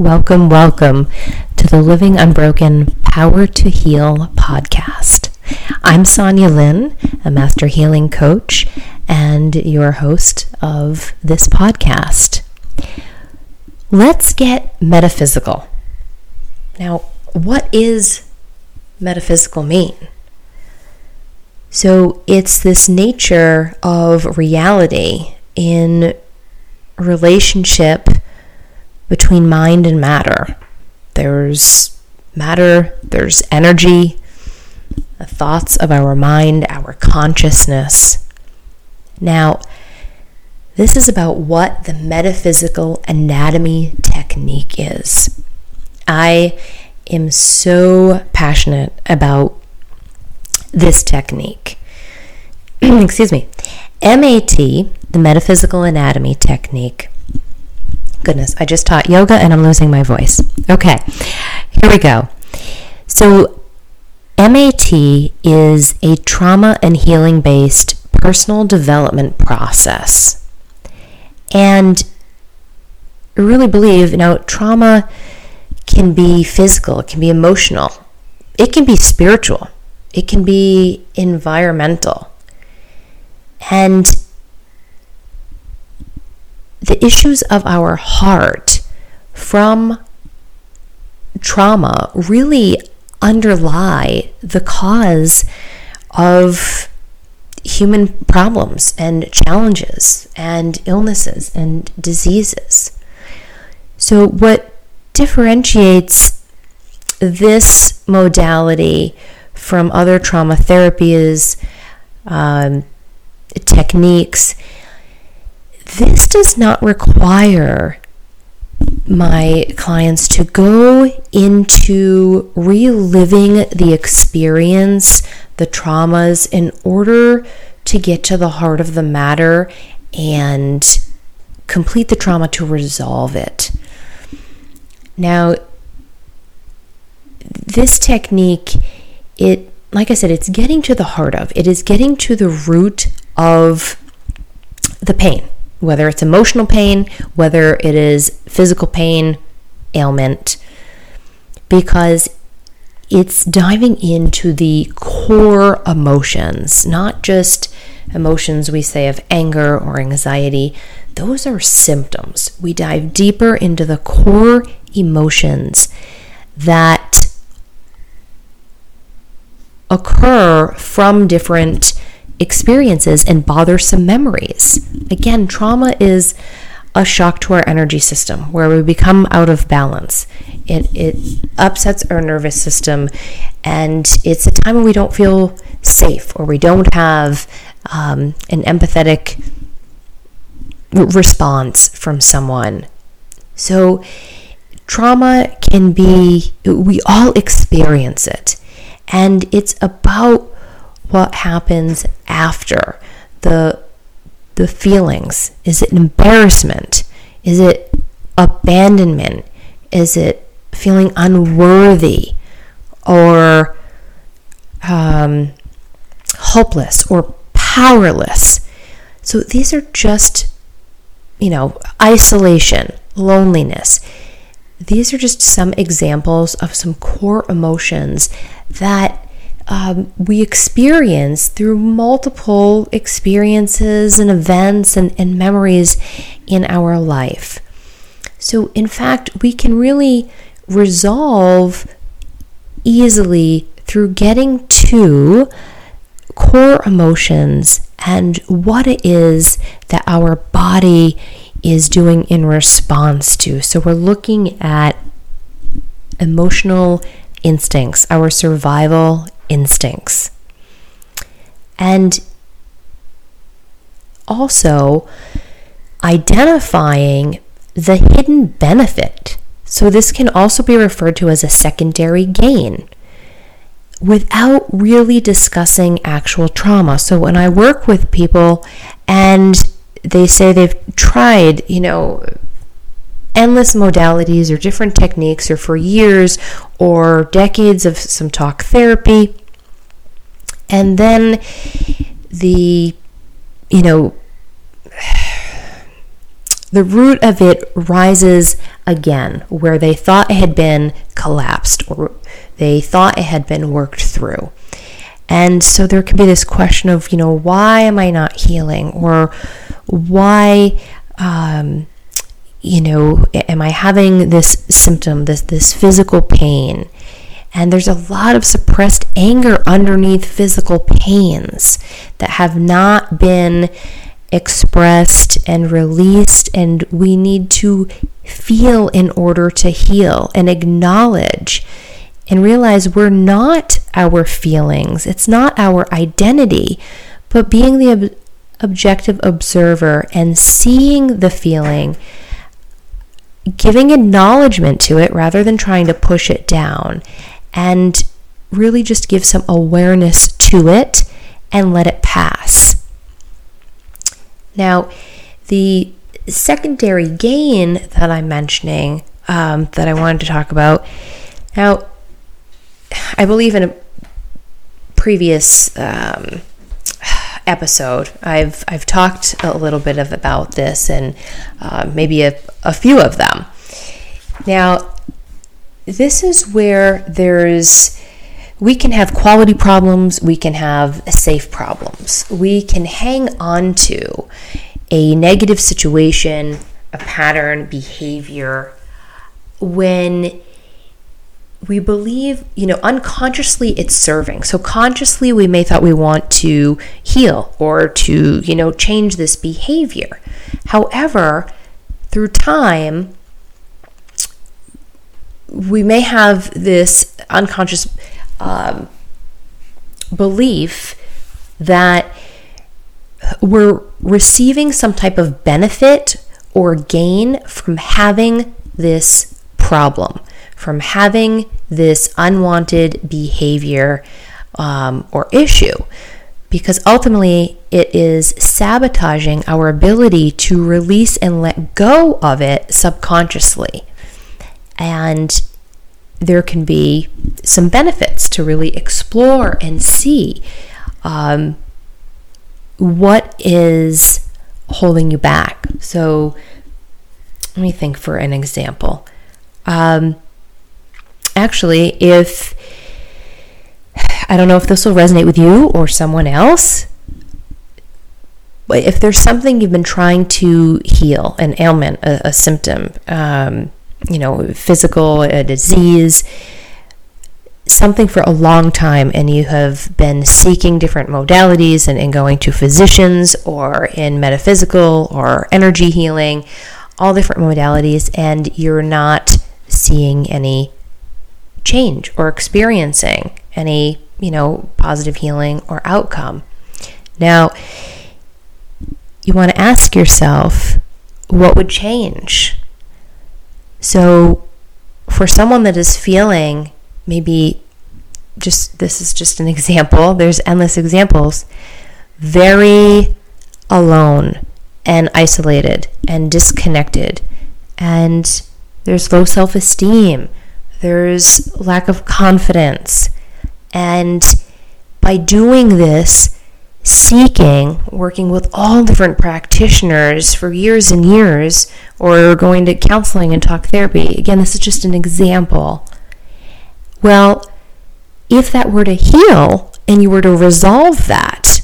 Welcome, welcome to the Living Unbroken Power to Heal podcast. I'm Sonya Lyn, a master healing coach and your host of this podcast. Let's get metaphysical. Now, what is metaphysical mean? So, it's this nature of reality in relationship between mind and matter. There's matter, there's energy, the thoughts of our mind, our consciousness. Now, this is about what the metaphysical anatomy technique is. I am so passionate about this technique. Excuse me. MAT, the metaphysical anatomy technique, Goodness, I just taught yoga and I'm losing my voice. Okay, here we go. So, MAT is a trauma and healing based personal development process. And I really believe, you know, trauma can be physical, it can be emotional, it can be spiritual, it can be environmental. And the issues of our heart from trauma really underlie the cause of human problems and challenges and illnesses and diseases. So, what differentiates this modality from other trauma therapies, um, techniques, this does not require my clients to go into reliving the experience, the traumas, in order to get to the heart of the matter and complete the trauma to resolve it. Now, this technique, it, like I said, it's getting to the heart of, it is getting to the root of the pain whether it's emotional pain, whether it is physical pain, ailment, because it's diving into the core emotions, not just emotions we say of anger or anxiety. Those are symptoms. We dive deeper into the core emotions that occur from different experiences and bothersome memories. Again, trauma is a shock to our energy system where we become out of balance. It, it upsets our nervous system, and it's a time when we don't feel safe or we don't have um, an empathetic response from someone. So, trauma can be, we all experience it, and it's about what happens after. The the feelings is it embarrassment? Is it abandonment? Is it feeling unworthy? Or um, hopeless or powerless? So these are just you know isolation loneliness. These are just some examples of some core emotions that um, we experience through multiple experiences and events and, and memories in our life. So, in fact, we can really resolve easily through getting to core emotions and what it is that our body is doing in response to. So, we're looking at emotional instincts, our survival instincts. And also identifying the hidden benefit. So, this can also be referred to as a secondary gain without really discussing actual trauma. So, when I work with people and they say they've tried, you know, endless modalities or different techniques, or for years or decades of some talk therapy, and then the, you know, the root of it rises again where they thought it had been collapsed or they thought it had been worked through. And so there can be this question of, you know, why am I not healing? Or why, um, you know, am I having this symptom, this, this physical pain? And there's a lot of suppressed anger underneath physical pains that have not been expressed and released, and we need to feel in order to heal and acknowledge and realize we're not our feelings, it's not our identity, but being the ob- objective observer and seeing the feeling, giving acknowledgement to it rather than trying to push it down, and really just give some awareness to it and let it pass. Now, the secondary gain that I'm mentioning um, that I wanted to talk about. Now, I believe in a previous um, episode, I've I've talked a little bit of about this and uh, maybe a, a few of them. Now, this is where there's we can have quality problems, we can have safe problems. We can hang on to a negative situation, a pattern, behavior when we believe, you know, unconsciously it's serving. So consciously we may thought we want to heal or to, you know, change this behavior. However, through time, we may have this unconscious um, belief that we're receiving some type of benefit or gain from having this problem, from having this unwanted behavior um, or issue, because ultimately it is sabotaging our ability to release and let go of it subconsciously. And there can be some benefits to really explore and see um, what is holding you back. So, let me think for an example. Um, actually, if I don't know if this will resonate with you or someone else, but if there's something you've been trying to heal, an ailment, a, a symptom, um, you know, physical, a disease, something for a long time and you have been seeking different modalities and, and going to physicians or in metaphysical or energy healing, all different modalities, and you're not seeing any change or experiencing any, you know, positive healing or outcome. Now, you want to ask yourself, what would change? So, for someone that is feeling maybe just this is just an example, there's endless examples, very alone and isolated and disconnected, and there's low self esteem, there's lack of confidence, and by doing this, seeking, working with all different practitioners for years and years, or going to counseling and talk therapy. Again, this is just an example. Well, if that were to heal and you were to resolve that,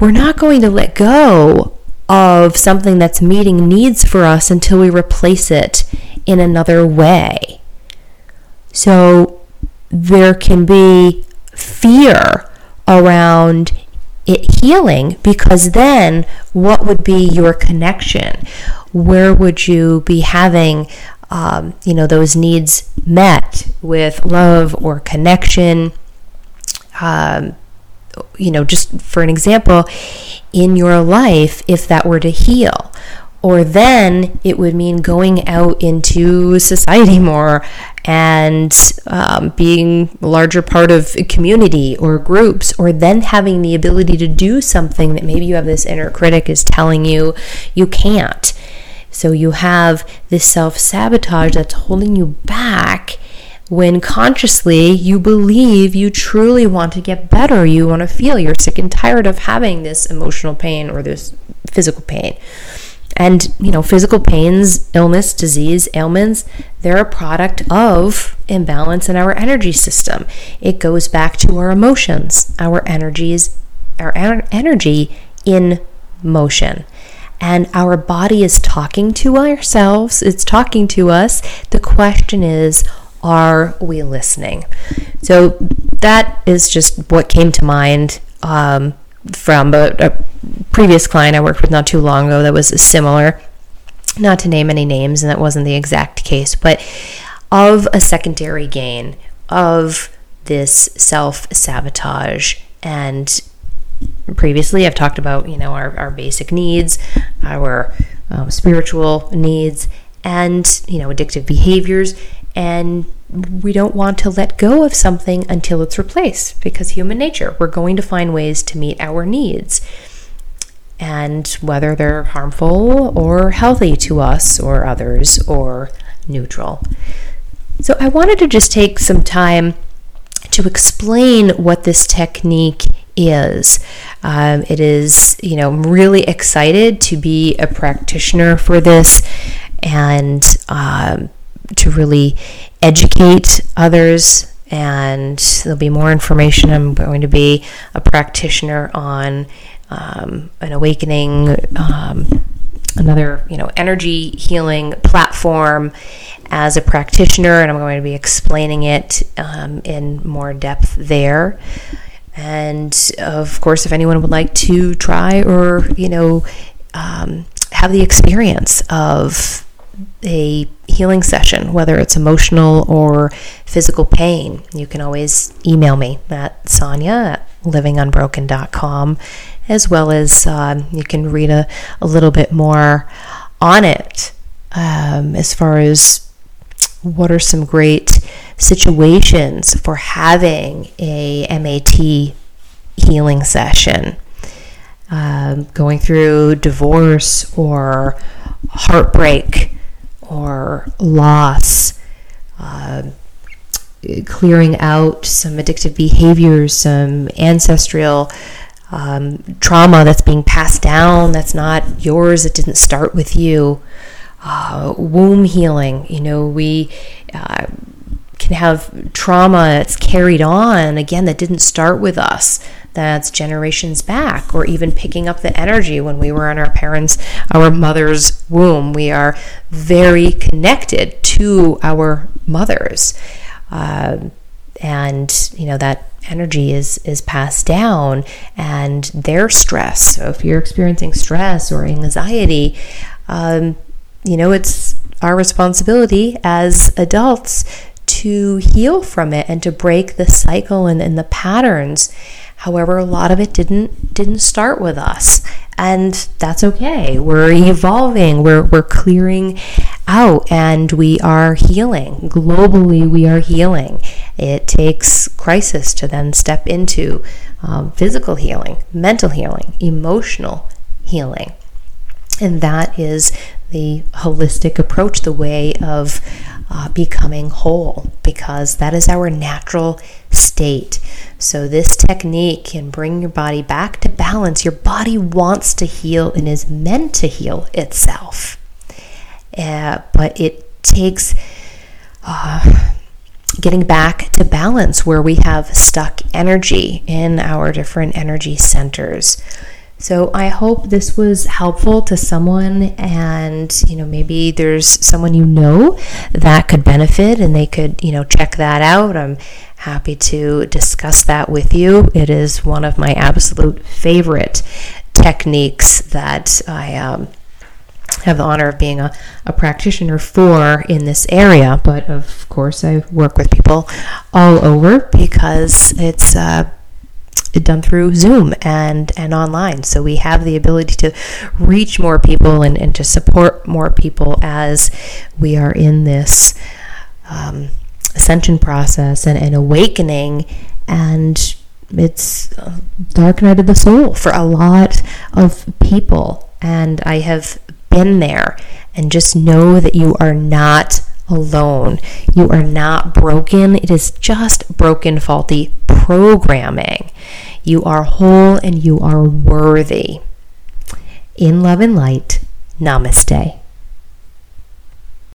we're not going to let go of something that's meeting needs for us until we replace it in another way. So there can be fear around it healing because then what would be your connection? Where would you be having um, you know those needs met with love or connection? Um, you know, just for an example, in your life, if that were to heal, or then it would mean going out into society more and um, being a larger part of community or groups, or then having the ability to do something that maybe you have this inner critic is telling you you can't. So you have this self sabotage that's holding you back when consciously you believe you truly want to get better. You want to feel you're sick and tired of having this emotional pain or this physical pain. And, you know, physical pains, illness, disease, ailments, they're a product of imbalance in our energy system. It goes back to our emotions, our energies, our energy in motion. And our body is talking to ourselves, it's talking to us. The question is, are we listening? So that is just what came to mind um, from a, a previous client I worked with not too long ago that was similar. Not to name any names, and that wasn't the exact case, but of a secondary gain of this self sabotage. And previously, I've talked about you know our, our basic needs, our um, spiritual needs, and you know addictive behaviors, and we don't want to let go of something until it's replaced because human nature, we're going to find ways to meet our needs. And whether they're harmful or healthy to us or others or neutral. So, I wanted to just take some time to explain what this technique is. Um, it is, you know, I'm really excited to be a practitioner for this and um, to really educate others and there'll be more information. I'm going to be a practitioner on um, an awakening, um, another you know energy healing platform as a practitioner, and I'm going to be explaining it um, in more depth there. And of course, if anyone would like to try or you know um, have the experience of a healing session, whether it's emotional or physical pain, you can always email me at Sonya at livingunbroken.com, as well as um, you can read a, a little bit more on it um, as far as what are some great situations for having a MAT healing session. Um, going through divorce or heartbreak or loss, uh, clearing out some addictive behaviors, some ancestral um, trauma that's being passed down that's not yours, it didn't start with you. Uh, womb healing, you know, we uh, can have trauma that's carried on, again, that didn't start with us that's generations back, or even picking up the energy when we were in our parents' our mother's womb. We are very connected to our mothers. Uh, and you know that energy is is passed down and their stress so if you're experiencing stress or anxiety um, you know it's our responsibility as adults to heal from it and to break the cycle and, and the patterns However, a lot of it didn't didn't start with us, and that's okay. We're evolving. We're we're clearing out, and we are healing globally. We are healing. It takes crisis to then step into um, physical healing, mental healing, emotional healing, and that is the holistic approach, the way of uh, becoming whole, because that is our natural state. So, this technique can bring your body back to balance. Your body wants to heal and is meant to heal itself. Uh, but it takes uh, getting back to balance where we have stuck energy in our different energy centers. So I hope this was helpful to someone and you know maybe there's someone you know that could benefit and they could you know check that out. I'm happy to discuss that with you. It is one of my absolute favorite techniques that I um, have the honor of being a, a practitioner for in this area. But of course, I work with people all over because it's uh, done through Zoom and, and online. So we have the ability to reach more people and, and to support more people as we are in this. Um, ascension process and an awakening and it's dark night of the soul for a lot of people and i have been there and just know that you are not alone. You are not broken. It is just broken faulty programming. You are whole and you are worthy. In love and light Namaste.